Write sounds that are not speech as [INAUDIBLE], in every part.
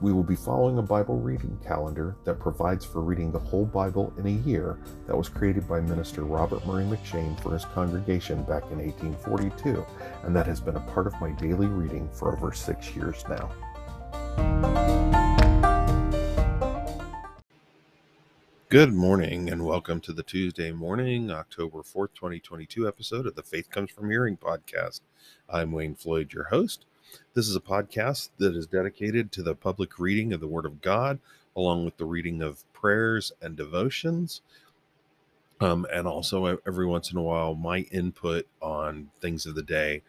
We will be following a Bible reading calendar that provides for reading the whole Bible in a year that was created by Minister Robert Murray M'Cheyne for his congregation back in 1842, and that has been a part of my daily reading for over six years now. Good morning, and welcome to the Tuesday morning, October 4th, 2022 episode of the Faith Comes From Hearing podcast. I'm Wayne Floyd, your host. This is a podcast that is dedicated to the public reading of the Word of God, along with the reading of prayers and devotions. Um, and also, every once in a while, my input on things of the day.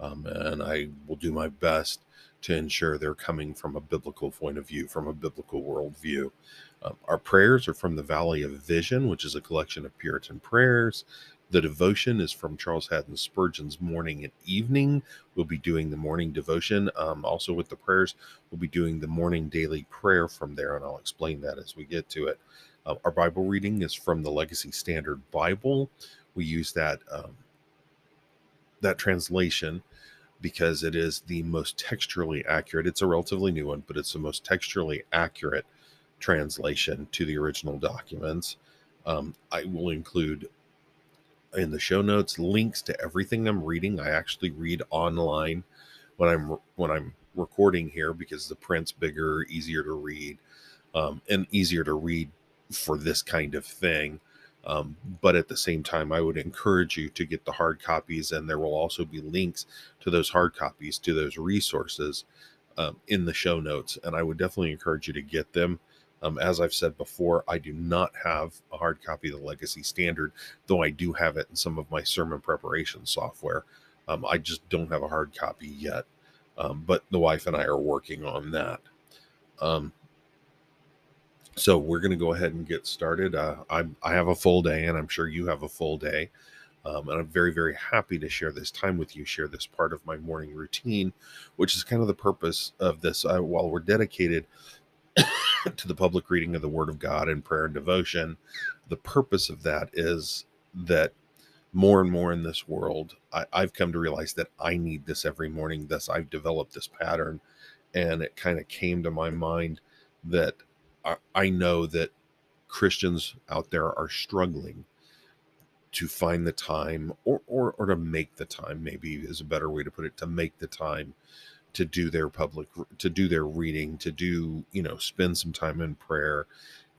Um, and I will do my best to ensure they're coming from a biblical point of view, from a biblical worldview. Um, our prayers are from the Valley of Vision, which is a collection of Puritan prayers. The devotion is from Charles Haddon Spurgeon's Morning and Evening. We'll be doing the morning devotion. Um, also, with the prayers, we'll be doing the morning daily prayer from there, and I'll explain that as we get to it. Uh, our Bible reading is from the Legacy Standard Bible. We use that um, that translation because it is the most textually accurate. It's a relatively new one, but it's the most textually accurate translation to the original documents. Um, I will include in the show notes links to everything I'm reading. I actually read online when I'm when I'm recording here because the print's bigger, easier to read, um, and easier to read for this kind of thing. Um, but at the same time, I would encourage you to get the hard copies, and there will also be links to those hard copies to those resources um, in the show notes. And I would definitely encourage you to get them. Um, as I've said before, I do not have a hard copy of the Legacy Standard, though I do have it in some of my sermon preparation software. Um, I just don't have a hard copy yet, um, but the wife and I are working on that. Um, so we're going to go ahead and get started. Uh, I, I have a full day, and I'm sure you have a full day. Um, and I'm very, very happy to share this time with you, share this part of my morning routine, which is kind of the purpose of this. Uh, while we're dedicated [LAUGHS] to the public reading of the Word of God and prayer and devotion. The purpose of that is that more and more in this world, I, have come to realize that I need this every morning. Thus, I've developed this pattern. And it kind of came to my mind that I, I know that Christians out there are struggling to find the time or, or, or to make the time, maybe is a better way to put it, to make the time to do their public to do their reading to do you know spend some time in prayer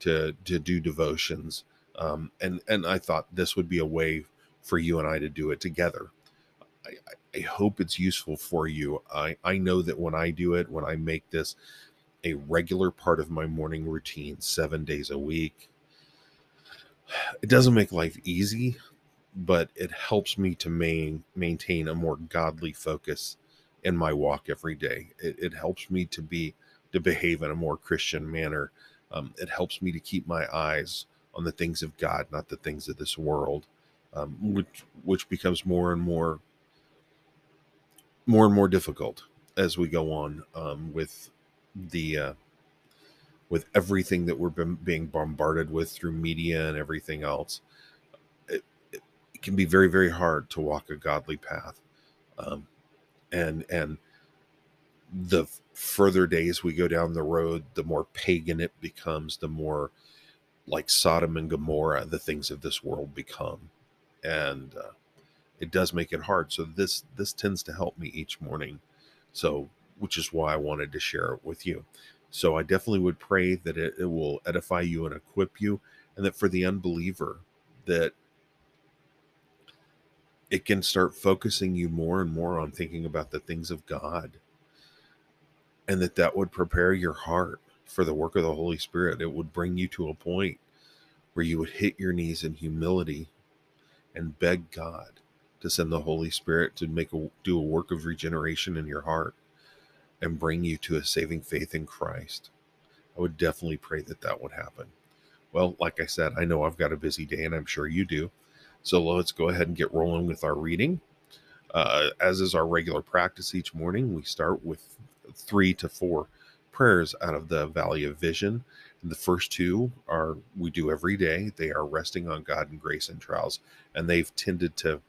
to to do devotions. Um, and and i thought this would be a way for you and i to do it together. I, I hope it's useful for you. I i know that when i do it when i make this a regular part of my morning routine seven days a week it doesn't make life easy but it helps me to main, maintain a more godly focus in my walk every day. It, it helps me to be to behave in a more Christian manner. Um, it helps me to keep my eyes on the things of God, not the things of this world, um, which which becomes more and more more and more difficult as we go on um, with the uh, with everything that we're being bombarded with through media and everything else. It, it, it can be very very hard to walk a godly path. Um, and and the further days we go down the road the more pagan it becomes the more like sodom and gomorrah the things of this world become. And uh, it does make it hard. So this this tends to help me each morning. So which is why i wanted to share it with you. So i definitely would pray that it, it will edify you and equip you and that for the unbeliever that it can start focusing you more and more on thinking about the things of God. And that that would prepare your heart for the work of the Holy Spirit. It would bring you to a point where you would hit your knees in humility and beg God to send the Holy Spirit to make a do a work of regeneration in your heart and bring you to a saving faith in Christ. I would definitely pray that that would happen. Well, like I said, I know I've got a busy day and I'm sure you do. So let's go ahead and get rolling with our reading. Uh, as is our regular practice each morning, we start with three to four prayers out of the Valley of Vision. And the first two are we do every day. They are resting on God and grace and trials, and they've tended to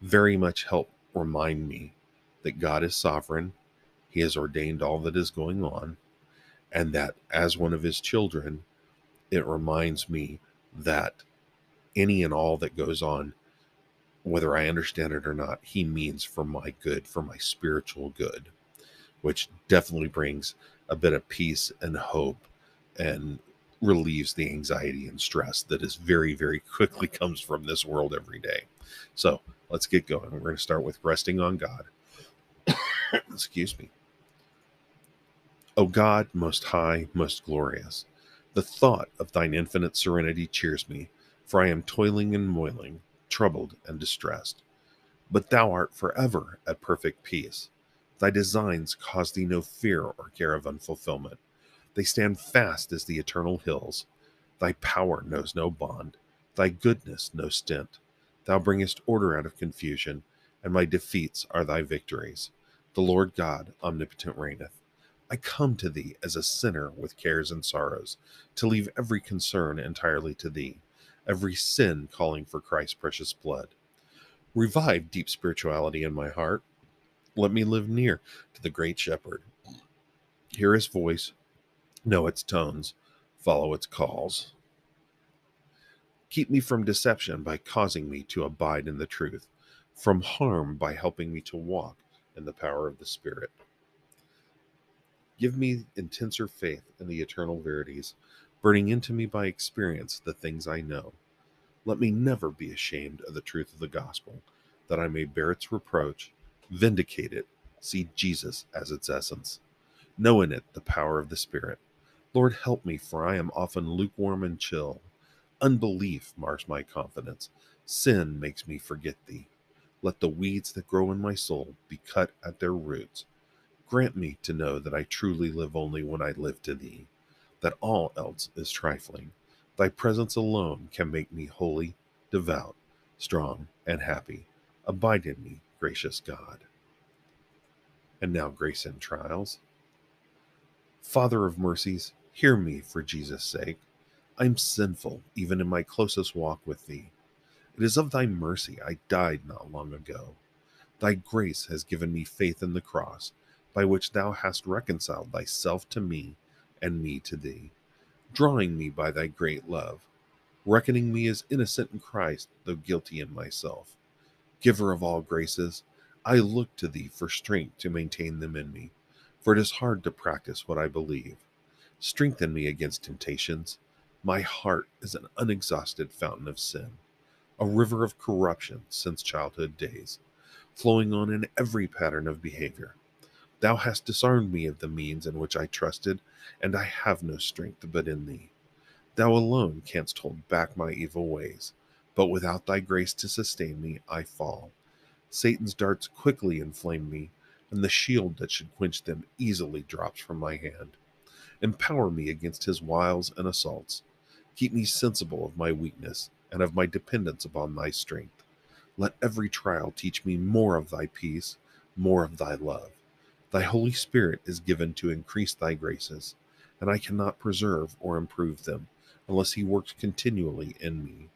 very much help remind me that God is sovereign. He has ordained all that is going on, and that as one of his children, it reminds me that any and all that goes on, whether I understand it or not, he means for my good, for my spiritual good, which definitely brings a bit of peace and hope and relieves the anxiety and stress that is very, very quickly [LAUGHS] comes from this world every day. So let's get going. We're going to start with resting on God. [COUGHS] Excuse me. O God, most high, most glorious, the thought of thine infinite serenity cheers me, for I am toiling and moiling, troubled and distressed. But thou art forever at perfect peace. Thy designs cause thee no fear or care of unfulfillment. They stand fast as the eternal hills. Thy power knows no bond, thy goodness no stint. Thou bringest order out of confusion, and my defeats are thy victories. The Lord God omnipotent reigneth. I come to thee as a sinner with cares and sorrows, to leave every concern entirely to thee, every sin calling for Christ's precious blood. Revive deep spirituality in my heart. Let me live near to the great shepherd. Hear his voice, know its tones, follow its calls. Keep me from deception by causing me to abide in the truth, from harm by helping me to walk in the power of the Spirit. Give me intenser faith in the eternal verities, burning into me by experience the things I know. Let me never be ashamed of the truth of the gospel, that I may bear its reproach, vindicate it, see Jesus as its essence, know in it the power of the Spirit. Lord, help me, for I am often lukewarm and chill. Unbelief mars my confidence. Sin makes me forget thee. Let the weeds that grow in my soul be cut at their roots. Grant me to know that I truly live only when I live to thee, that all else is trifling. Thy presence alone can make me holy, devout, strong, and happy. Abide in me, gracious God. And now, grace in trials. Father of mercies, hear me for Jesus' sake. I am sinful, even in my closest walk with thee. It is of thy mercy I died not long ago. Thy grace has given me faith in the cross by which thou hast reconciled thyself to me and me to thee, drawing me by thy great love, reckoning me as innocent in Christ, though guilty in myself. Giver of all graces, I look to thee for strength to maintain them in me, for it is hard to practice what I believe. Strengthen me against temptations. My heart is an unexhausted fountain of sin, a river of corruption since childhood days, flowing on in every pattern of behavior Thou hast disarmed me of the means in which I trusted, and I have no strength but in thee. Thou alone canst hold back my evil ways, but without thy grace to sustain me, I fall. Satan's darts quickly inflame me, and the shield that should quench them easily drops from my hand. Empower me against his wiles and assaults. Keep me sensible of my weakness and of my dependence upon thy strength. Let every trial teach me more of thy peace, more of thy love. Thy Holy Spirit is given to increase thy graces, and I cannot preserve or improve them unless he works continually in me.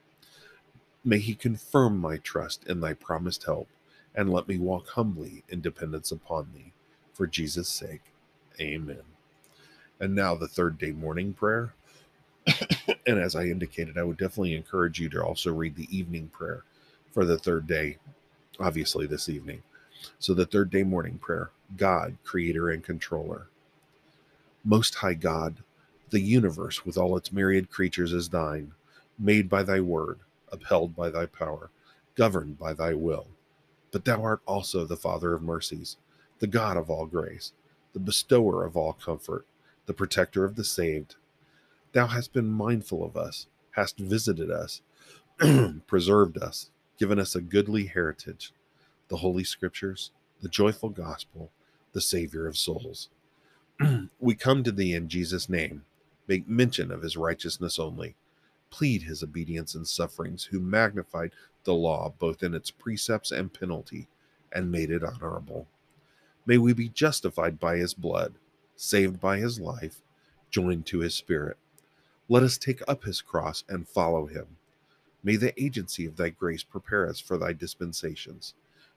May he confirm my trust in thy promised help, and let me walk humbly in dependence upon thee. For Jesus' sake. Amen. And now the third day morning prayer. [COUGHS] and as I indicated, I would definitely encourage you to also read the evening prayer for the third day, obviously this evening. So the third day morning prayer God, creator and controller. Most high God, the universe with all its myriad creatures is thine, made by thy word, upheld by thy power, governed by thy will. But thou art also the Father of mercies, the God of all grace, the bestower of all comfort, the protector of the saved. Thou hast been mindful of us, hast visited us, [CLEARS THROAT] preserved us, given us a goodly heritage, the Holy Scriptures, the joyful gospel, the Savior of souls. we come to thee in Jesus' name, make mention of his righteousness only. plead his obedience and sufferings, who magnified the law both in its precepts and penalty, and made it honorable. May we be justified by his blood, saved by his life, joined to his spirit. Let us take up his cross and follow him. May the agency of thy grace prepare us for thy dispensations.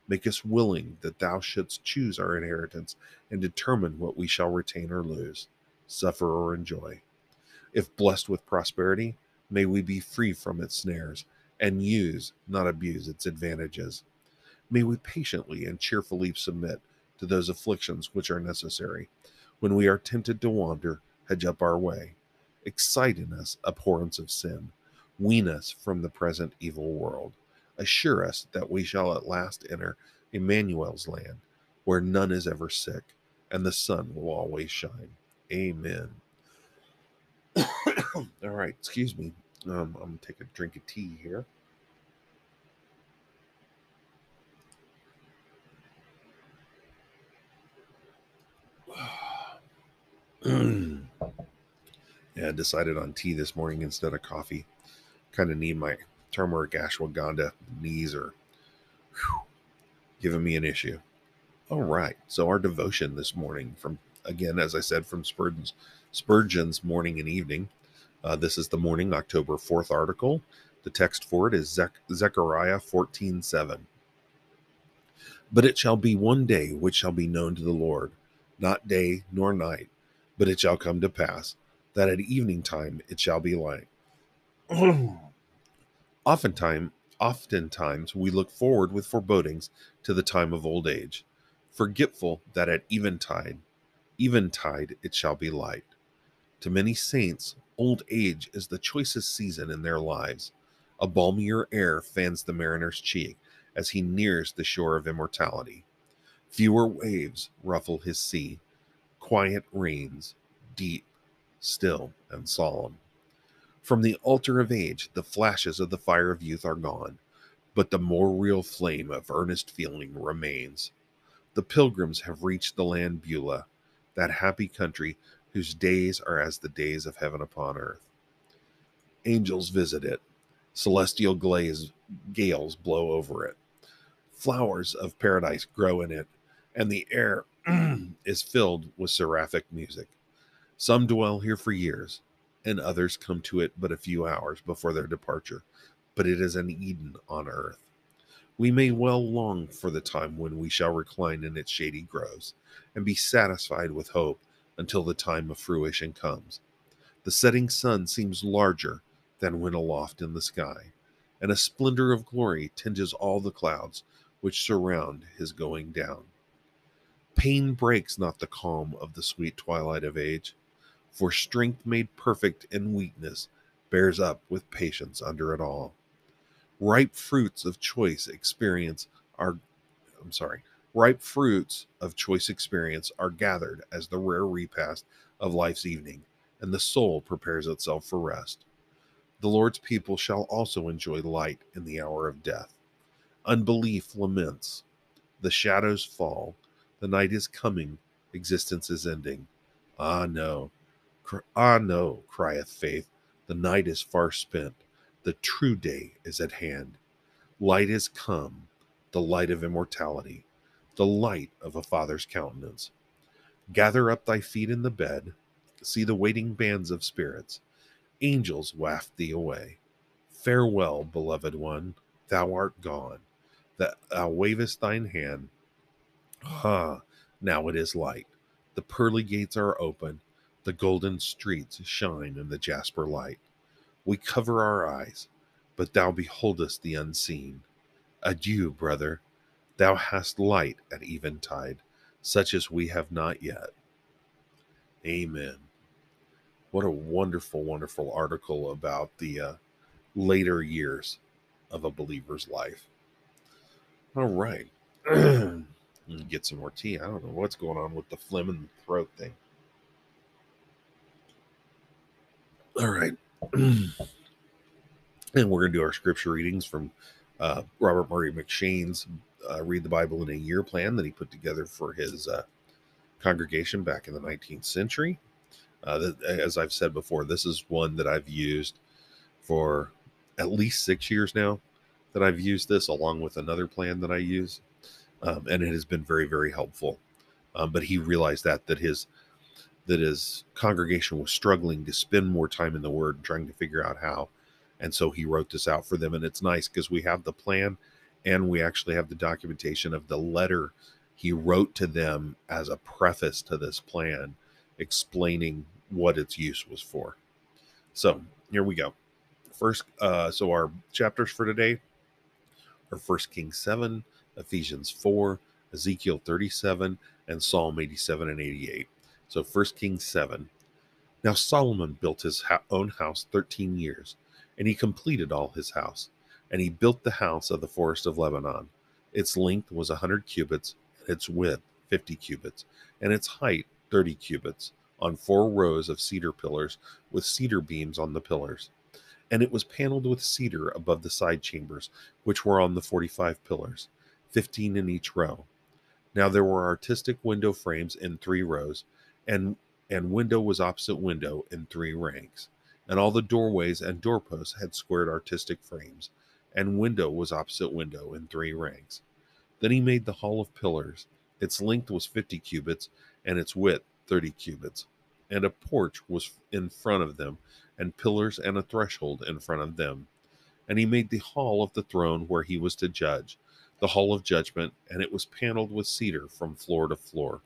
Make us willing that thou shouldst choose our inheritance and determine what we shall retain or lose, suffer or enjoy. If blessed with prosperity, may we be free from its snares and use, not abuse, its advantages. May we patiently and cheerfully submit to those afflictions which are necessary. When we are tempted to wander, hedge up our way. Excite in us abhorrence of sin. Wean us from the present evil world. Assure us that we shall at last enter Emmanuel's land, where none is ever sick, and the sun will always shine. Amen. [COUGHS] All right, excuse me. Um, I'm going to take a drink of tea here. [CLEARS THROAT] yeah, I decided on tea this morning instead of coffee. Kind of need my turmeric ashwagandha. Knees are whew, giving me an issue. All right. So our devotion this morning from again, as I said, from Spurgeon's Spurgeon's morning and evening. Uh, this is the morning October 4th article. The text for it is Zech- Zechariah 14 7. But it shall be one day which shall be known to the Lord, not day nor night, but it shall come to pass that at evening time it shall be light. [CLEARS THROAT] oftentimes, oftentimes we look forward with forebodings to the time of old age, forgetful that at eventide, eventide it shall be light. To many saints, old age is the choicest season in their lives. A balmier air fans the mariner's cheek as he nears the shore of immortality. Fewer waves ruffle his sea, quiet reigns, deep, still, and solemn. From the altar of age, the flashes of the fire of youth are gone, but the more real flame of earnest feeling remains. The pilgrims have reached the land Beulah, that happy country whose days are as the days of heaven upon earth. Angels visit it, celestial glaze, gales blow over it, flowers of paradise grow in it, and the air [CLEARS THROAT] is filled with seraphic music. Some dwell here for years, and others come to it but a few hours before their departure, but it is an Eden on earth. We may well long for the time when we shall recline in its shady groves and be satisfied with hope until the time of fruition comes. The setting sun seems larger than when aloft in the sky, and a splendor of glory tinges all the clouds which surround his going down. Pain breaks not the calm of the sweet twilight of age, for strength made perfect in weakness bears up with patience under it all. Ripe fruits of choice experience are, I'm sorry, ripe fruits of choice experience are gathered as the rare repast of life's evening, and the soul prepares itself for rest. The Lord's people shall also enjoy light in the hour of death. Unbelief laments. The shadows fall, the night is coming, existence is ending. Ah, no. Ah, no, crieth faith. The night is far spent. The true day is at hand. Light is come, the light of immortality, the light of a father's countenance. Gather up thy feet in the bed. See the waiting bands of spirits. Angels waft thee away. Farewell, beloved one. Thou art gone. That thou wavest thine hand Ah, now it is light. The pearly gates are open. The golden streets shine in the jasper light. We cover our eyes, but thou beholdest the unseen. Adieu, brother. Thou hast light at eventide, such as we have not yet. Amen. What a wonderful, wonderful article about the uh, later years of a believer's life. All right. [CLEARS THROAT] get some more tea. I don't know what's going on with the phlegm and throat thing. All right. [CLEARS THROAT] and we're going to do our scripture readings from uh, Robert Murray M'Cheyne's uh, Read the Bible in a Year plan that he put together for his uh, congregation back in the 19th century. Uh, that, as I've said before, this is one that I've used for at least six years now that I've used this along with another plan that I use. Um, and it has been very, very helpful. Um, but he realized that that his that his congregation was struggling to spend more time in the Word trying to figure out how. And so he wrote this out for them. And it's nice because we have the plan and we actually have the documentation of the letter he wrote to them as a preface to this plan, explaining what its use was for. So here we go. First, uh, so our chapters for today are First Kings 7, Ephesians 4, Ezekiel 37, and Psalm 87 and 88. So First Kings 7. Now Solomon built his own house 13 years, and he completed all his house. And he built the house of the forest of Lebanon. Its length was a 100 cubits, and its width 50 cubits, and its height 30 cubits, on four rows of cedar pillars with cedar beams on the pillars. And it was paneled with cedar above the side chambers, which were on the 45 pillars, 15 in each row. Now there were artistic window frames in three rows, and and window was opposite window in three ranks. And all the doorways and doorposts had squared artistic frames, and window was opposite window in three ranks. Then he made the hall of pillars. Its length was fifty cubits, and its width thirty cubits. And a porch was in front of them, and pillars and a threshold in front of them. And he made the hall of the throne where he was to judge, the hall of judgment, and it was paneled with cedar from floor to floor.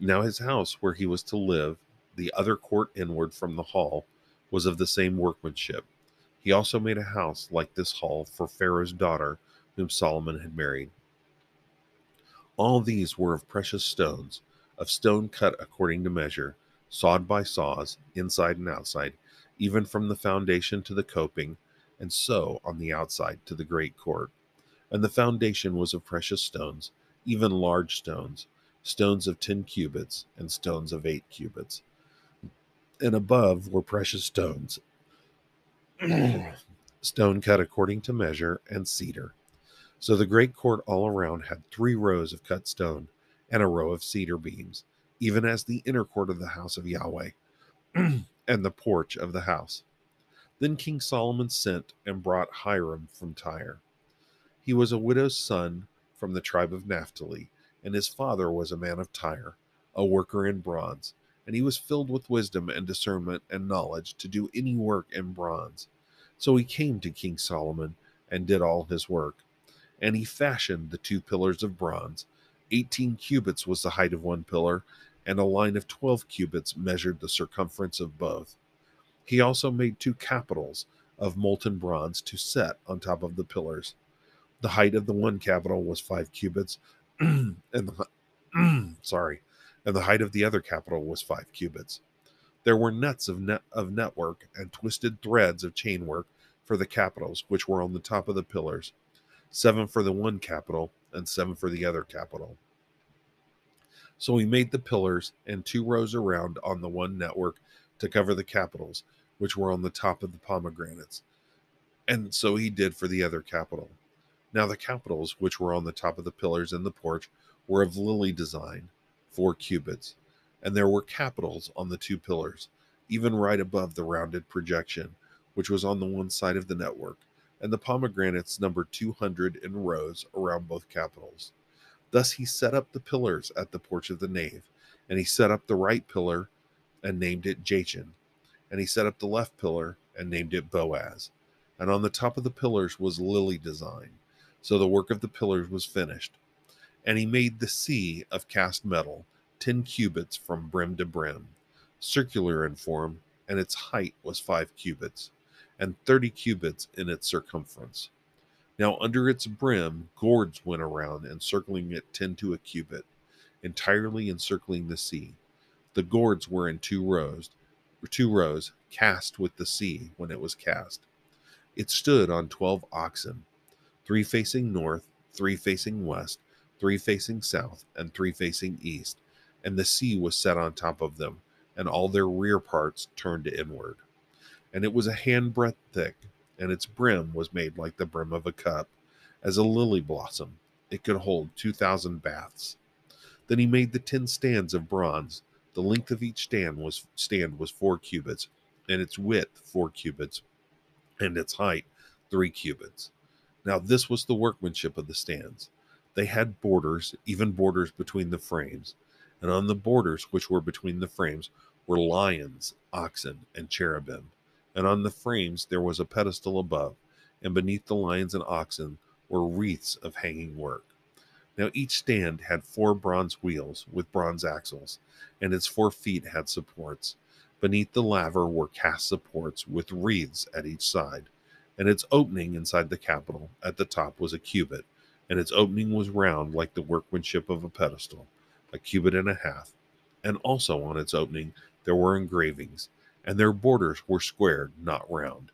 Now his house where he was to live, the other court inward from the hall, was of the same workmanship. He also made a house like this hall for Pharaoh's daughter, whom Solomon had married. All these were of precious stones, of stone cut according to measure, sawed by saws, inside and outside, even from the foundation to the coping, and so on the outside to the great court. And the foundation was of precious stones, even large stones stones of ten cubits, and stones of eight cubits. And above were precious stones, [CLEARS THROAT] stone cut according to measure, and cedar. So the great court all around had three rows of cut stone, and a row of cedar beams, even as the inner court of the house of Yahweh, [CLEARS THROAT] and the porch of the house. Then King Solomon sent and brought Hiram from Tyre. He was a widow's son from the tribe of Naphtali and his father was a man of Tyre, a worker in bronze, and he was filled with wisdom and discernment and knowledge to do any work in bronze. So he came to King Solomon and did all his work. And he fashioned the two pillars of bronze. Eighteen cubits was the height of one pillar, and a line of twelve cubits measured the circumference of both. He also made two capitals of molten bronze to set on top of the pillars. The height of the one capital was five cubits, [CLEARS THROAT] and the, [CLEARS THROAT] sorry, and the height of the other capital was five cubits. There were nets of net of network and twisted threads of chainwork for the capitals, which were on the top of the pillars, seven for the one capital and seven for the other capital. So he made the pillars and two rows around on the one network to cover the capitals, which were on the top of the pomegranates. And so he did for the other capital. Now the capitals, which were on the top of the pillars in the porch, were of lily design, four cubits, and there were capitals on the two pillars, even right above the rounded projection, which was on the one side of the network, and the pomegranates numbered two hundred in rows around both capitals. Thus he set up the pillars at the porch of the nave, and he set up the right pillar and named it Jachin, and he set up the left pillar and named it Boaz. And on the top of the pillars was lily design so the work of the pillars was finished. And he made the sea of cast metal, ten cubits from brim to brim, circular in form, and its height was five cubits, and thirty cubits in its circumference. Now under its brim gourds went around, encircling it ten to a cubit, entirely encircling the sea. The gourds were in two rows, two rows, cast with the sea when it was cast. It stood on twelve oxen, three facing north, three facing west, three facing south, and three facing east, and the sea was set on top of them, and all their rear parts turned inward. And it was a handbreadth thick, and its brim was made like the brim of a cup, as a lily blossom. It could hold two thousand baths. Then he made the ten stands of bronze. The length of each stand was stand was four cubits, and its width four cubits. and its height three cubits. Now, this was the workmanship of the stands. They had borders, even borders between the frames, and on the borders which were between the frames were lions, oxen, and cherubim. And on the frames there was a pedestal above, and beneath the lions and oxen were wreaths of hanging work. Now each stand had four bronze wheels with bronze axles, and its four feet had supports. Beneath the laver were cast supports with wreaths at each side, and its opening inside the capital at the top was a cubit, and its opening was round like the workmanship of a pedestal, a cubit and a half. And also on its opening there were engravings, and their borders were squared, not round.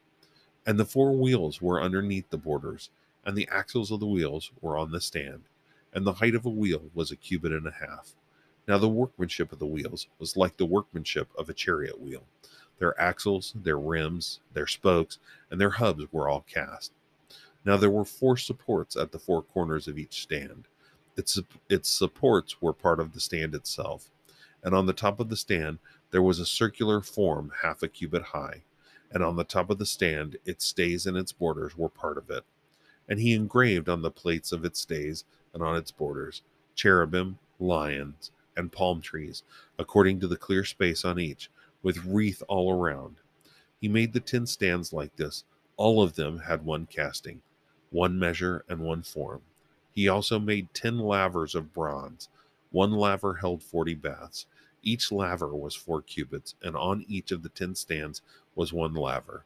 And the four wheels were underneath the borders, and the axles of the wheels were on the stand and the height of a wheel was a cubit and a half. Now the workmanship of the wheels was like the workmanship of a chariot wheel. Their axles, their rims, their spokes, and their hubs were all cast. Now there were four supports at the four corners of each stand. Its, its supports were part of the stand itself, and on the top of the stand there was a circular form half a cubit high, and on the top of the stand its stays and its borders were part of it. And he engraved on the plates of its stays and on its borders, cherubim, lions, and palm trees, according to the clear space on each, with wreath all around. He made the ten stands like this. All of them had one casting, one measure, and one form. He also made ten lavers of bronze. One laver held forty baths. Each laver was four cubits, and on each of the ten stands was one laver.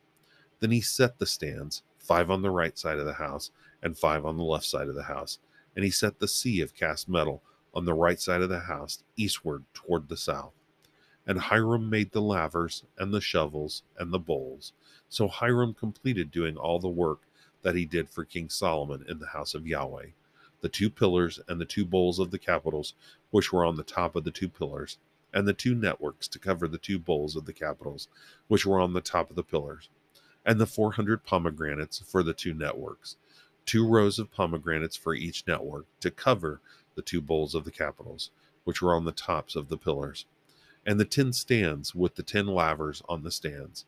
Then he set the stands, five on the right side of the house, and five on the left side of the house, and he set the sea of cast metal on the right side of the house, eastward toward the south. And Hiram made the lavers, and the shovels, and the bowls. So Hiram completed doing all the work that he did for King Solomon in the house of Yahweh. The two pillars and the two bowls of the capitals, which were on the top of the two pillars, and the two networks to cover the two bowls of the capitals, which were on the top of the pillars, and the four hundred pomegranates for the two networks two rows of pomegranates for each network to cover the two bowls of the capitals, which were on the tops of the pillars, and the ten stands with the ten lavers on the stands,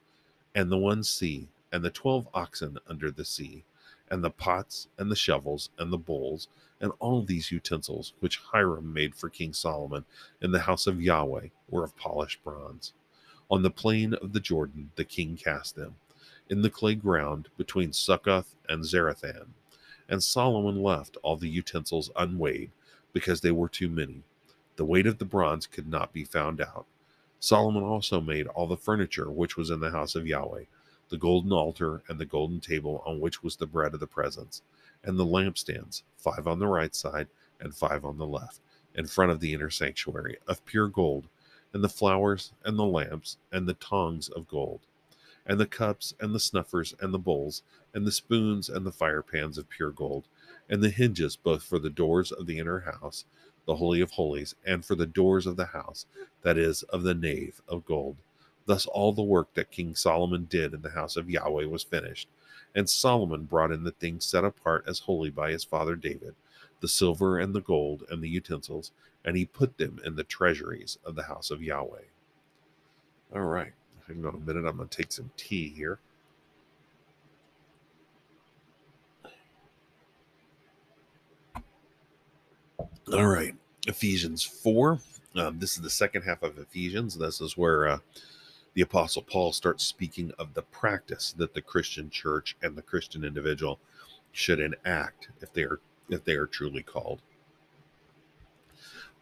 and the one sea, and the twelve oxen under the sea, and the pots, and the shovels, and the bowls, and all these utensils which Hiram made for King Solomon in the house of Yahweh were of polished bronze. On the plain of the Jordan the king cast them, in the clay ground between Succoth and Zarethan and Solomon left all the utensils unweighed, because they were too many. The weight of the bronze could not be found out. Solomon also made all the furniture which was in the house of Yahweh, the golden altar and the golden table on which was the bread of the presence, and the lampstands, five on the right side and five on the left, in front of the inner sanctuary, of pure gold, and the flowers and the lamps and the tongs of gold and the cups and the snuffers and the bowls and the spoons and the fire pans of pure gold, and the hinges both for the doors of the inner house, the holy of holies, and for the doors of the house, that is, of the nave of gold. Thus all the work that King Solomon did in the house of Yahweh was finished. And Solomon brought in the things set apart as holy by his father David, the silver and the gold and the utensils, and he put them in the treasuries of the house of Yahweh. All right. Hang on a minute. I'm going to take some tea here. All right. Ephesians 4. Um, this is the second half of Ephesians. This is where uh, the Apostle Paul starts speaking of the practice that the Christian church and the Christian individual should enact if they are if they are truly called.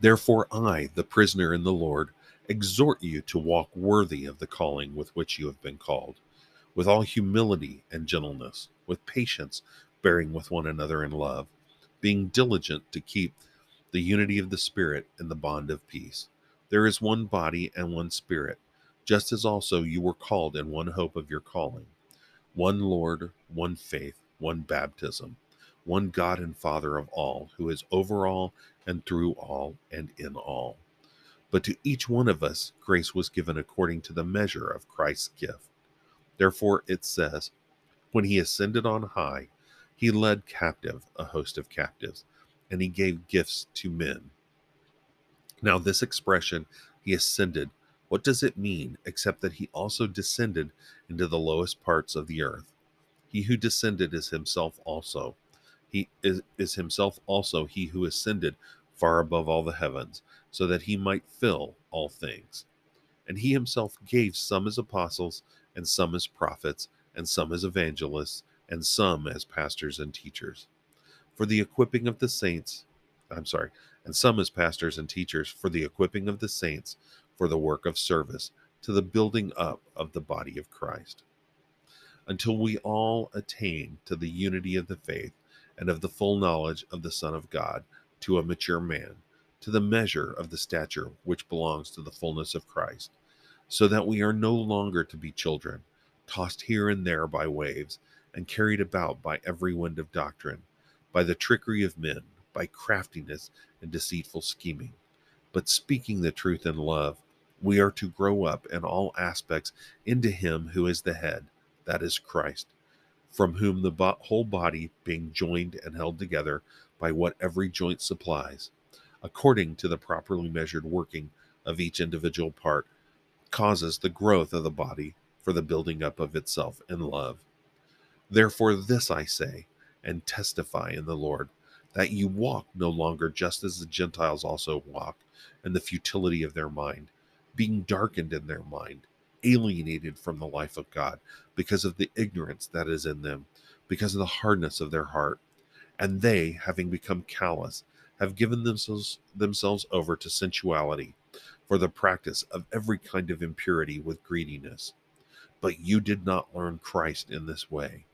Therefore, I, the prisoner in the Lord, exhort you to walk worthy of the calling with which you have been called, with all humility and gentleness, with patience, bearing with one another in love, being diligent to keep the unity of the Spirit in the bond of peace. There is one body and one Spirit, just as also you were called in one hope of your calling, one Lord, one faith, one baptism, one God and Father of all, who is over all and through all and in all but to each one of us grace was given according to the measure of Christ's gift. Therefore it says, When he ascended on high, he led captive a host of captives, and he gave gifts to men. Now, this expression, he ascended, what does it mean except that he also descended into the lowest parts of the earth? He who descended is himself also. He is, is himself also he who ascended far above all the heavens, so that he might fill all things. And he himself gave some as apostles, and some as prophets, and some as evangelists, and some as pastors and teachers, for the equipping of the saints. I'm sorry, and some as pastors and teachers for the equipping of the saints for the work of service to the building up of the body of Christ until we all attain to the unity of the faith and of the full knowledge of the Son of God, to a mature man, to the measure of the stature which belongs to the fullness of Christ, so that we are no longer to be children, tossed here and there by waves, and carried about by every wind of doctrine, by the trickery of men, by craftiness and deceitful scheming. But speaking the truth in love, we are to grow up in all aspects into Him who is the head that is Christ, from whom the bo- whole body, being joined and held together by what every joint supplies, according to the properly measured working of each individual part, causes the growth of the body for the building up of itself in love. Therefore, this I say and testify in the Lord that you walk no longer just as the Gentiles also walk in the futility of their mind, being darkened in their mind alienated from the life of God because of the ignorance that is in them, because of the hardness of their heart. And they, having become callous, have given themselves, themselves over to sensuality for the practice of every kind of impurity with greediness. But you did not learn Christ in this way.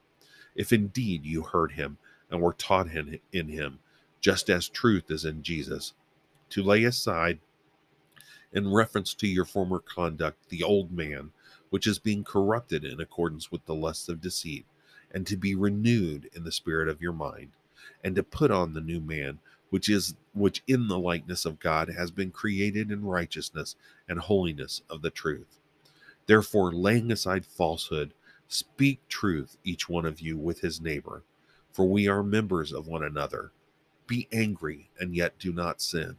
If indeed you heard him and were taught in him, just as truth is in Jesus, to lay aside in reference to your former conduct, the old man, which is being corrupted in accordance with the lusts of deceit, and to be renewed in the spirit of your mind, and to put on the new man, which is which in the likeness of God has been created in righteousness and holiness of the truth. Therefore, laying aside falsehood, speak truth, each one of you, with his neighbor, for we are members of one another. Be angry, and yet do not sin.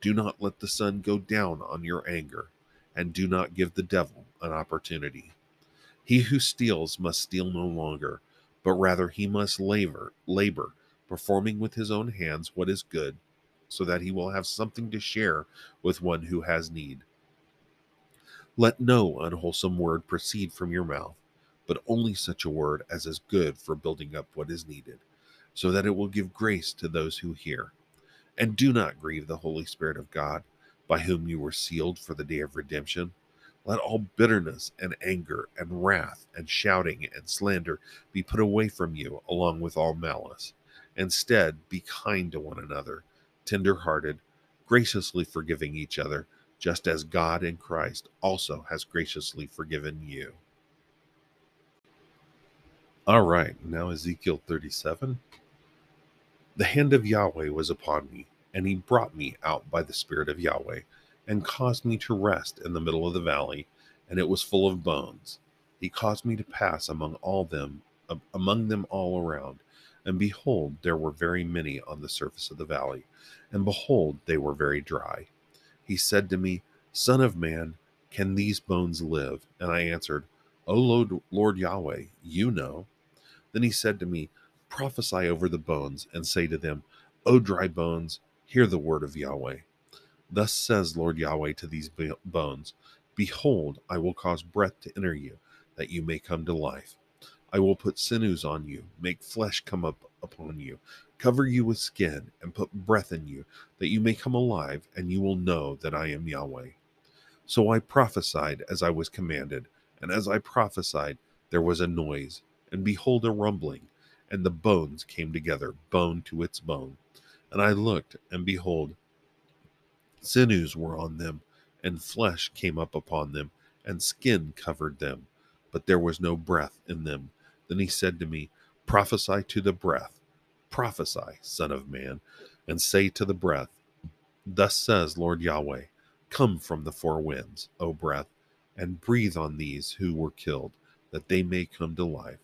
Do not let the sun go down on your anger, and do not give the devil an opportunity. He who steals must steal no longer, but rather he must labor, labor, performing with his own hands what is good, so that he will have something to share with one who has need. Let no unwholesome word proceed from your mouth, but only such a word as is good for building up what is needed, so that it will give grace to those who hear. And do not grieve the Holy Spirit of God, by whom you were sealed for the day of redemption. Let all bitterness and anger and wrath and shouting and slander be put away from you, along with all malice. Instead, be kind to one another, tender hearted, graciously forgiving each other, just as God in Christ also has graciously forgiven you. All right, now Ezekiel 37. The hand of Yahweh was upon me, and he brought me out by the Spirit of Yahweh, and caused me to rest in the middle of the valley, and it was full of bones. He caused me to pass among all them, among them all around, and behold, there were very many on the surface of the valley, and behold, they were very dry. He said to me, Son of man, can these bones live? And I answered, O Lord, Lord Yahweh, you know. Then he said to me, prophesy over the bones, and say to them, O dry bones, hear the word of Yahweh. Thus says Lord Yahweh to these bones Behold, I will cause breath to enter you, that you may come to life. I will put sinews on you, make flesh come up upon you, cover you with skin, and put breath in you, that you may come alive, and you will know that I am Yahweh. So I prophesied as I was commanded, and as I prophesied, there was a noise, and behold, a rumbling and the bones came together, bone to its bone. And I looked, and behold, sinews were on them, and flesh came up upon them, and skin covered them, but there was no breath in them. Then he said to me, Prophesy to the breath, prophesy, Son of Man, and say to the breath, Thus says Lord Yahweh, Come from the four winds, O breath, and breathe on these who were killed, that they may come to life.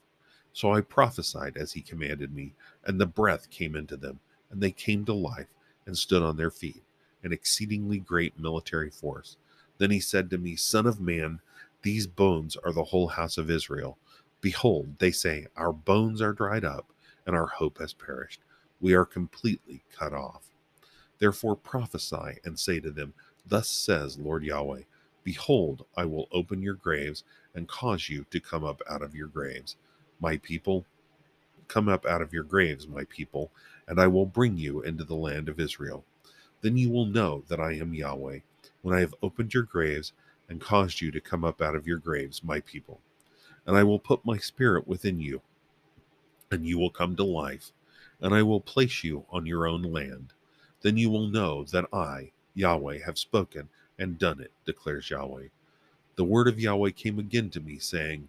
So I prophesied as he commanded me, and the breath came into them, and they came to life and stood on their feet, an exceedingly great military force. Then he said to me, Son of man, these bones are the whole house of Israel. Behold, they say, Our bones are dried up, and our hope has perished. We are completely cut off. Therefore prophesy and say to them, Thus says Lord Yahweh Behold, I will open your graves and cause you to come up out of your graves. My people, come up out of your graves, my people, and I will bring you into the land of Israel. Then you will know that I am Yahweh, when I have opened your graves and caused you to come up out of your graves, my people. And I will put my spirit within you, and you will come to life, and I will place you on your own land. Then you will know that I, Yahweh, have spoken and done it, declares Yahweh. The word of Yahweh came again to me, saying,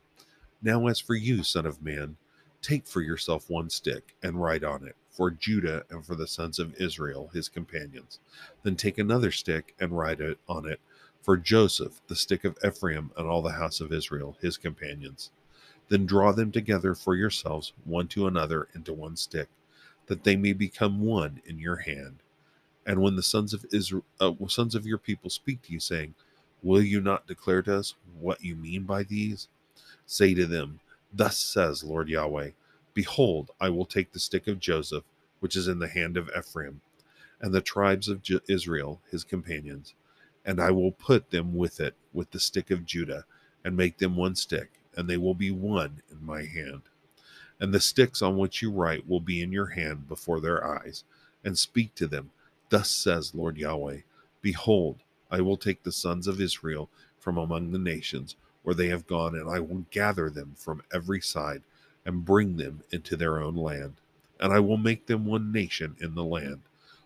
Now as for you, Son of Man, take for yourself one stick and write on it, for Judah and for the sons of Israel, his companions. Then take another stick and write it on it, for Joseph, the stick of Ephraim, and all the house of Israel, his companions. Then draw them together for yourselves, one to another, into one stick, that they may become one in your hand and when the sons of Israel, uh, sons of your people speak to you, saying, Will you not declare to us what you mean by these? Say to them, Thus says Lord Yahweh, Behold, I will take the stick of Joseph, which is in the hand of Ephraim, and the tribes of Israel, his companions, and I will put them with it, with the stick of Judah, and make them one stick, and they will be one in my hand. And the sticks on which you write will be in your hand before their eyes, and speak to them Thus says Lord Yahweh Behold, I will take the sons of Israel from among the nations where they have gone, and I will gather them from every side and bring them into their own land. And I will make them one nation in the land,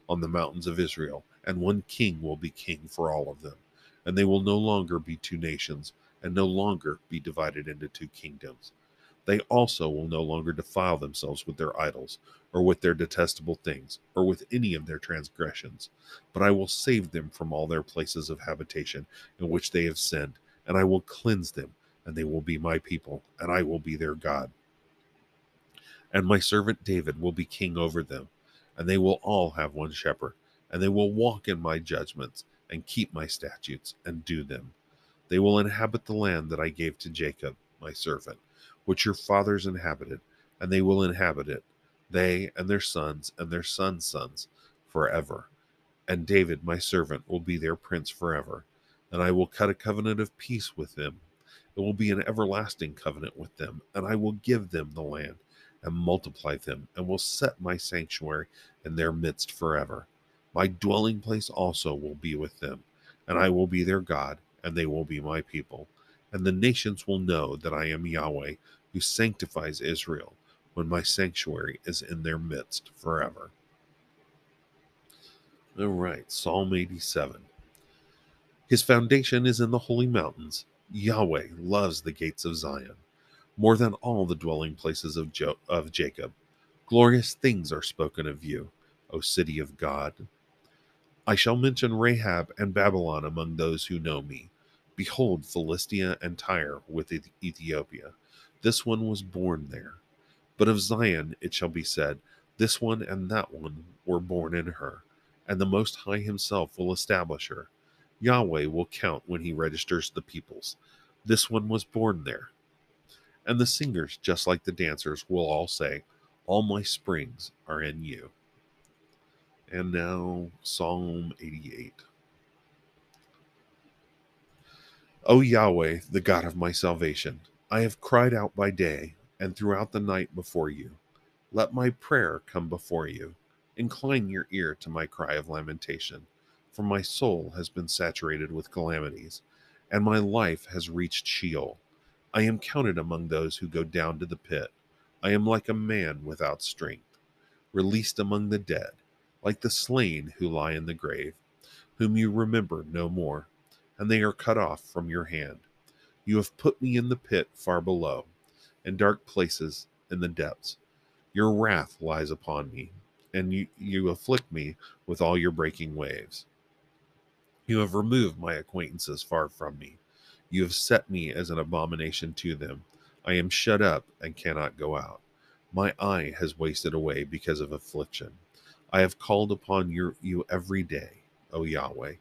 on the mountains of Israel, and one king will be king for all of them. And they will no longer be two nations, and no longer be divided into two kingdoms. They also will no longer defile themselves with their idols, or with their detestable things, or with any of their transgressions. But I will save them from all their places of habitation in which they have sinned, and I will cleanse them, and they will be my people, and I will be their God. And my servant David will be king over them, and they will all have one shepherd, and they will walk in my judgments, and keep my statutes, and do them. They will inhabit the land that I gave to Jacob, my servant which your fathers inhabited, and they will inhabit it, they and their sons and their sons' sons, forever. And David, my servant, will be their prince forever. And I will cut a covenant of peace with them. It will be an everlasting covenant with them, and I will give them the land and multiply them, and will set my sanctuary in their midst forever. My dwelling place also will be with them, and I will be their God, and they will be my people and the nations will know that I am Yahweh, who sanctifies Israel, when my sanctuary is in their midst forever. All right, Psalm 87. His foundation is in the holy mountains. Yahweh loves the gates of Zion more than all the dwelling places of, jo- of Jacob. Glorious things are spoken of you, O city of God. I shall mention Rahab and Babylon among those who know me Behold, Philistia and Tyre with Ethiopia. This one was born there. But of Zion it shall be said, This one and that one were born in her, and the Most High Himself will establish her. Yahweh will count when He registers the peoples. This one was born there. And the singers, just like the dancers, will all say, All my springs are in you. And now, Psalm 88. O Yahweh, the God of my salvation, I have cried out by day and throughout the night before you. Let my prayer come before you. Incline your ear to my cry of lamentation, for my soul has been saturated with calamities, and my life has reached Sheol. I am counted among those who go down to the pit. I am like a man without strength, released among the dead, like the slain who lie in the grave, whom you remember no more and they are cut off from your hand. You have put me in the pit far below, in dark places in the depths. Your wrath lies upon me, and you, you afflict me with all your breaking waves. You have removed my acquaintances far from me. You have set me as an abomination to them. I am shut up and cannot go out. My eye has wasted away because of affliction. I have called upon your, you every day, O Yahweh.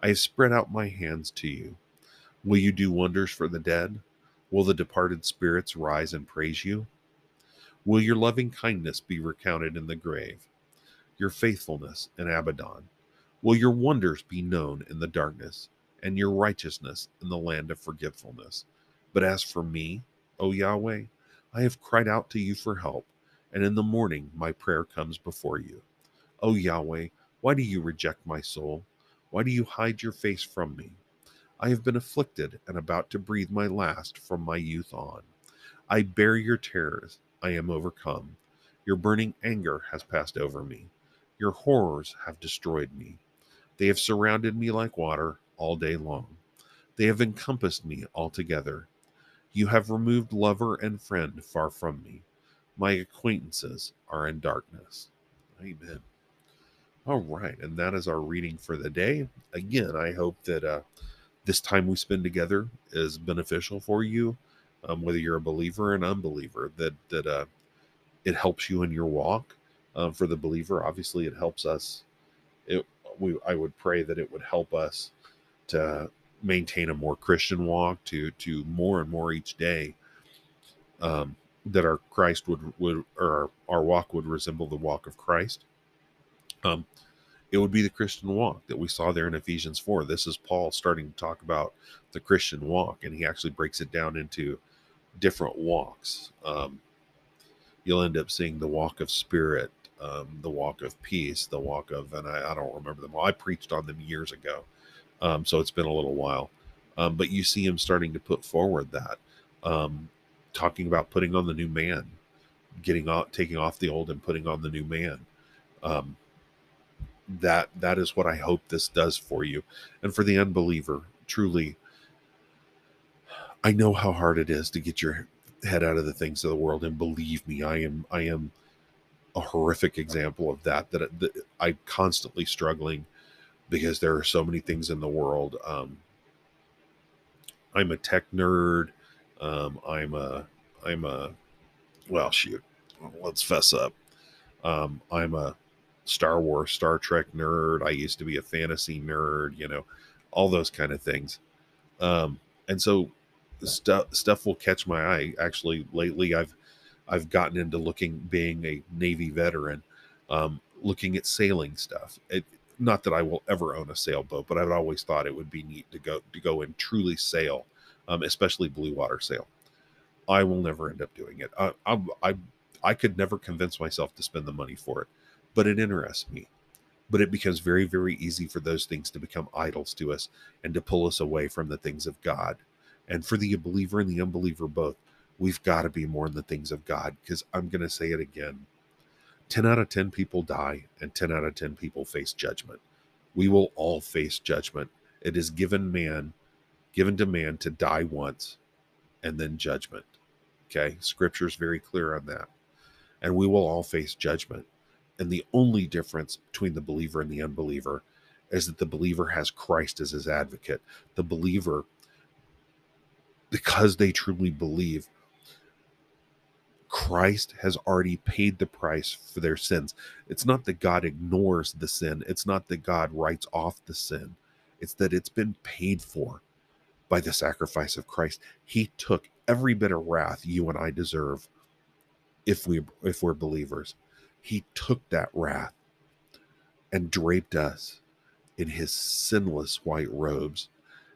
I have spread out my hands to you. Will you do wonders for the dead? Will the departed spirits rise and praise you? Will your loving kindness be recounted in the grave? Your faithfulness in Abaddon? Will your wonders be known in the darkness, and your righteousness in the land of forgetfulness? But as for me, O Yahweh, I have cried out to you for help, and in the morning my prayer comes before you. O Yahweh, why do you reject my soul? Why do you hide your face from me? I have been afflicted and about to breathe my last from my youth on. I bear your terrors, I am overcome. Your burning anger has passed over me. Your horrors have destroyed me. They have surrounded me like water all day long. They have encompassed me altogether. You have removed lover and friend far from me. My acquaintances are in darkness. Amen. All right, and that is our reading for the day. Again, I hope that uh, this time we spend together is beneficial for you, um, whether you're a believer or an unbeliever. That that uh, it helps you in your walk. Um, for the believer, obviously, it helps us. We I would pray that it would help us to maintain a more Christian walk, to to more and more each day. Um, that our Christ would would or our, our walk would resemble the walk of Christ. Um, it would be the Christian walk that we saw there in Ephesians 4. This is Paul starting to talk about the Christian walk, and he actually breaks it down into different walks. Um, you'll end up seeing the walk of spirit, um, the walk of peace, the walk of, and I, I, don't remember them all. I preached on them years ago, um, so it's been a little while. Um, but you see him starting to put forward that, um, talking about putting on the new man, getting off, taking off the old and putting on the new man. Um, that that is what I hope this does for you. And for the unbeliever, truly I know how hard it is to get your head out of the things of the world and believe me, I am I am a horrific example of that that, that I'm constantly struggling because there are so many things in the world um, I'm a tech nerd. Um, I'm a I'm a well shoot. Let's fess up. Um, I'm a Star Wars, Star Trek nerd. I used to be a fantasy nerd, you know, all those kind of things. Um, and so stuff stuff will catch my eye. Actually, lately I've I've gotten into looking being a Navy veteran, um, looking at sailing stuff. It, not that I will ever own a sailboat, but I've always thought it would be neat to go to go and truly sail, um, especially blue water sail. I will never end up doing it. I, I, I I could never convince myself to spend the money for it but it interests me. But it becomes very, very easy for those things to become idols to us and to pull us away from the things of God. And for the believer and the unbeliever both, we've got to be more in the things of God because I'm going to say it again 10 out of 10 people die, and 10 out of 10 people face judgment. We will all face judgment. It is given man, given to man to die once and then judgment. Okay. Scripture is very clear on that. And we will all face judgment. And the only difference between the believer and the unbeliever is that the believer has Christ as his advocate. The believer, because they truly believe, Christ has already paid the price for their sins. It's not that God ignores the sin, it's not that God writes off the sin, it's that it's been paid for by the sacrifice of Christ. He took every bit of wrath you and I deserve if we if we're believers. He took that wrath and draped us in his sinless white robes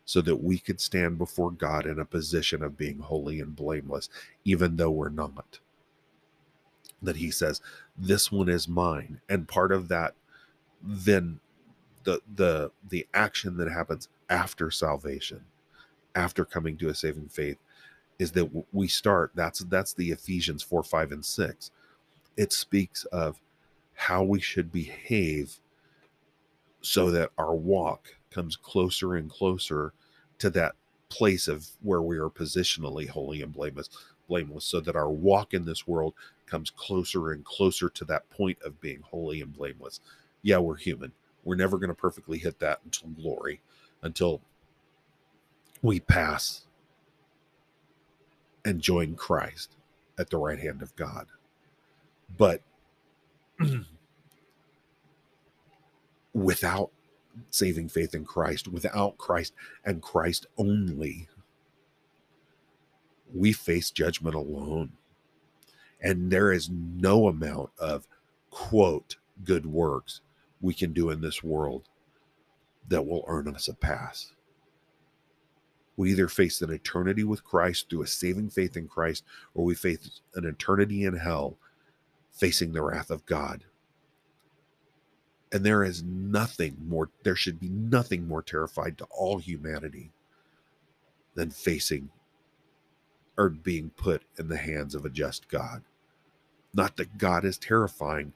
so that we could stand before God in a position of being holy and blameless, even though we're not. That he says, This one is mine. And part of that, then the the the action that happens after salvation, after coming to a saving faith, is that we start. That's that's the Ephesians 4, 5, and 6 it speaks of how we should behave so that our walk comes closer and closer to that place of where we are positionally holy and blameless blameless so that our walk in this world comes closer and closer to that point of being holy and blameless. Yeah we're human. We're never going to perfectly hit that until glory until we pass and join christ at the right hand of god. But [CLEARS THROAT] without saving faith in Christ, without Christ and Christ only, we face judgment alone. And there is no amount of quote good works we can do in this world that will earn us a pass. We either face an eternity with Christ through a saving faith in Christ, or we face an eternity in hell facing the wrath of God. And there is nothing more, there should be nothing more terrified to all humanity than facing or being put in the hands of a just God. Not that God is terrifying,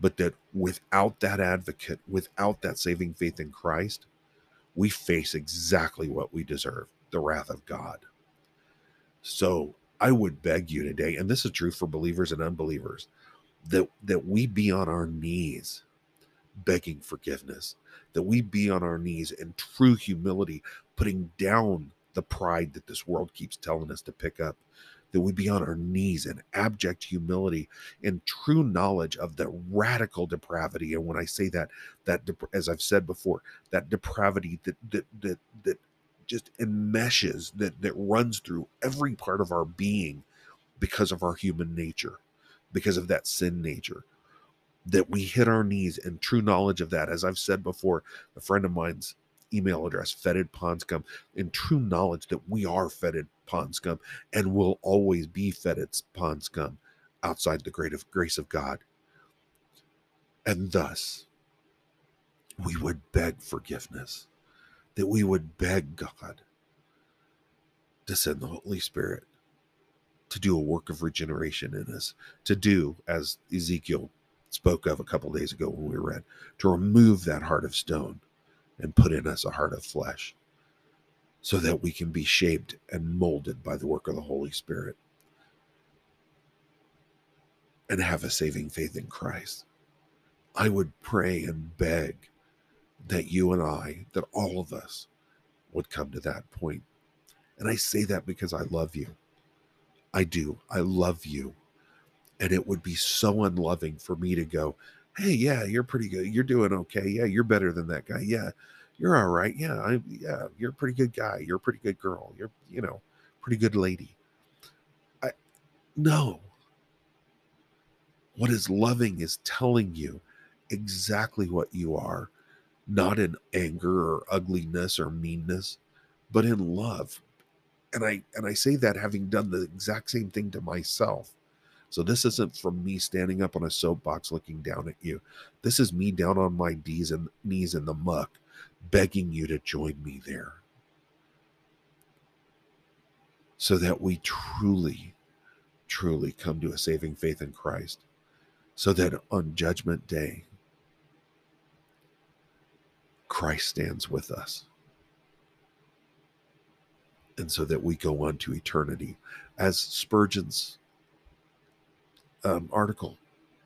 but that without that advocate, without that saving faith in Christ, we face exactly what we deserve the wrath of God. So I would beg you today, and this is true for believers and unbelievers, that, that we be on our knees begging forgiveness, that we be on our knees in true humility, putting down the pride that this world keeps telling us to pick up, that we be on our knees in abject humility and true knowledge of the radical depravity. And when I say that, that as I've said before, that depravity that that that that just enmeshes that that runs through every part of our being because of our human nature, because of that sin nature. That we hit our knees in true knowledge of that. As I've said before, a friend of mine's email address, fetid pond scum, in true knowledge that we are fetid pond scum and will always be fetid pond scum outside the great of grace of God. And thus, we would beg forgiveness, that we would beg God to send the Holy Spirit to do a work of regeneration in us, to do, as Ezekiel spoke of a couple days ago when we read, to remove that heart of stone and put in us a heart of flesh so that we can be shaped and molded by the work of the Holy Spirit and have a saving faith in Christ. I would pray and beg that you and I, that all of us would come to that point. And I say that because I love you. I do. I love you. And it would be so unloving for me to go, hey, yeah, you're pretty good. You're doing okay. Yeah, you're better than that guy. Yeah, you're all right. Yeah, I, yeah, you're a pretty good guy. You're a pretty good girl. You're, you know, pretty good lady. I no. What is loving is telling you exactly what you are, not in anger or ugliness or meanness, but in love. And I and I say that having done the exact same thing to myself. So this isn't from me standing up on a soapbox looking down at you. This is me down on my knees and knees in the muck, begging you to join me there. So that we truly, truly come to a saving faith in Christ. So that on judgment day, Christ stands with us. And so that we go on to eternity. As Spurgeon's um, article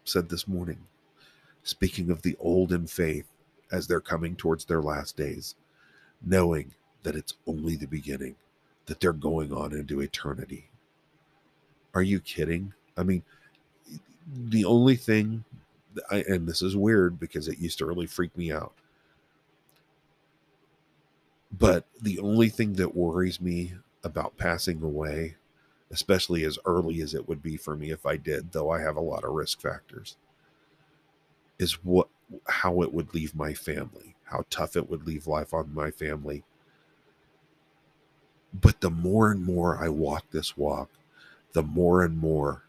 said this morning, speaking of the old in faith as they're coming towards their last days, knowing that it's only the beginning, that they're going on into eternity. Are you kidding? I mean, the only thing, I, and this is weird because it used to really freak me out, but the only thing that worries me about passing away especially as early as it would be for me if I did, though I have a lot of risk factors, is what how it would leave my family, how tough it would leave life on my family. But the more and more I walk this walk, the more and more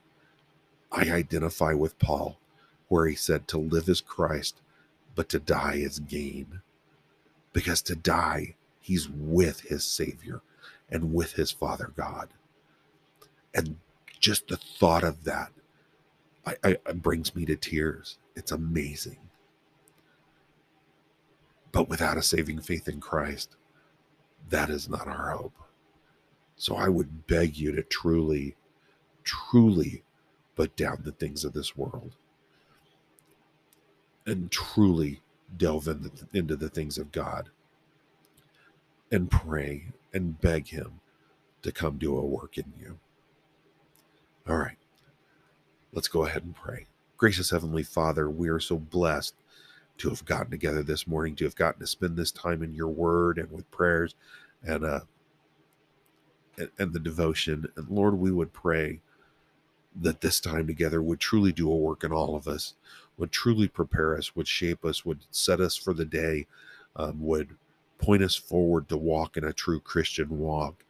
I identify with Paul, where he said to live is Christ, but to die is gain. Because to die, he's with his Savior and with his Father God. And just the thought of that I, I, I brings me to tears. It's amazing. But without a saving faith in Christ, that is not our hope. So I would beg you to truly, truly put down the things of this world and truly delve into, into the things of God and pray and beg Him to come do a work in you. All right. Let's go ahead and pray. Gracious Heavenly Father, we are so blessed to have gotten together this morning, to have gotten to spend this time in your word and with prayers. And uh, and and the devotion. And Lord, we would pray that this time together would truly do a work in all of us, would truly prepare us, would shape us, would set us for the day, um, would point us forward to walk in a true Christian walk.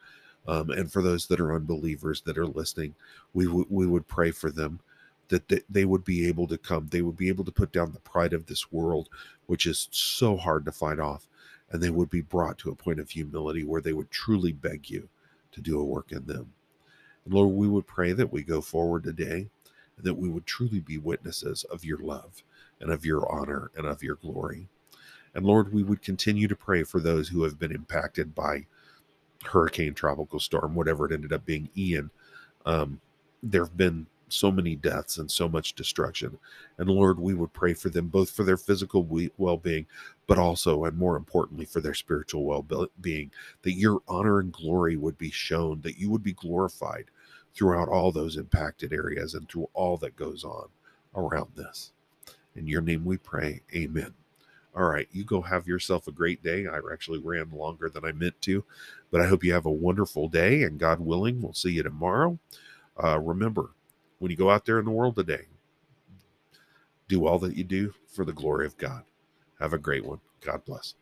Um, and for those that are unbelievers that are listening, we, w- we would pray for them that they, they would be able to come. They would be able to put down the pride of this world, which is so hard to fight off. And they would be brought to a point of humility where they would truly beg you to do a work in them. And Lord, we would pray that we go forward today and that we would truly be witnesses of your love and of your honor and of your glory. And Lord, we would continue to pray for those who have been impacted by hurricane, tropical storm, whatever it ended up being, Ian. Um, there have been so many deaths and so much destruction. And Lord, we would pray for them both for their physical well being, but also, and more importantly, for their spiritual well being, that your honor and glory would be shown, that you would be glorified throughout all those impacted areas and through all that goes on around this. In your name we pray. Amen. All right, you go have yourself a great day. I actually ran longer than I meant to, but I hope you have a wonderful day. And God willing, we'll see you tomorrow. Uh, remember, when you go out there in the world today, do all that you do for the glory of God. Have a great one. God bless.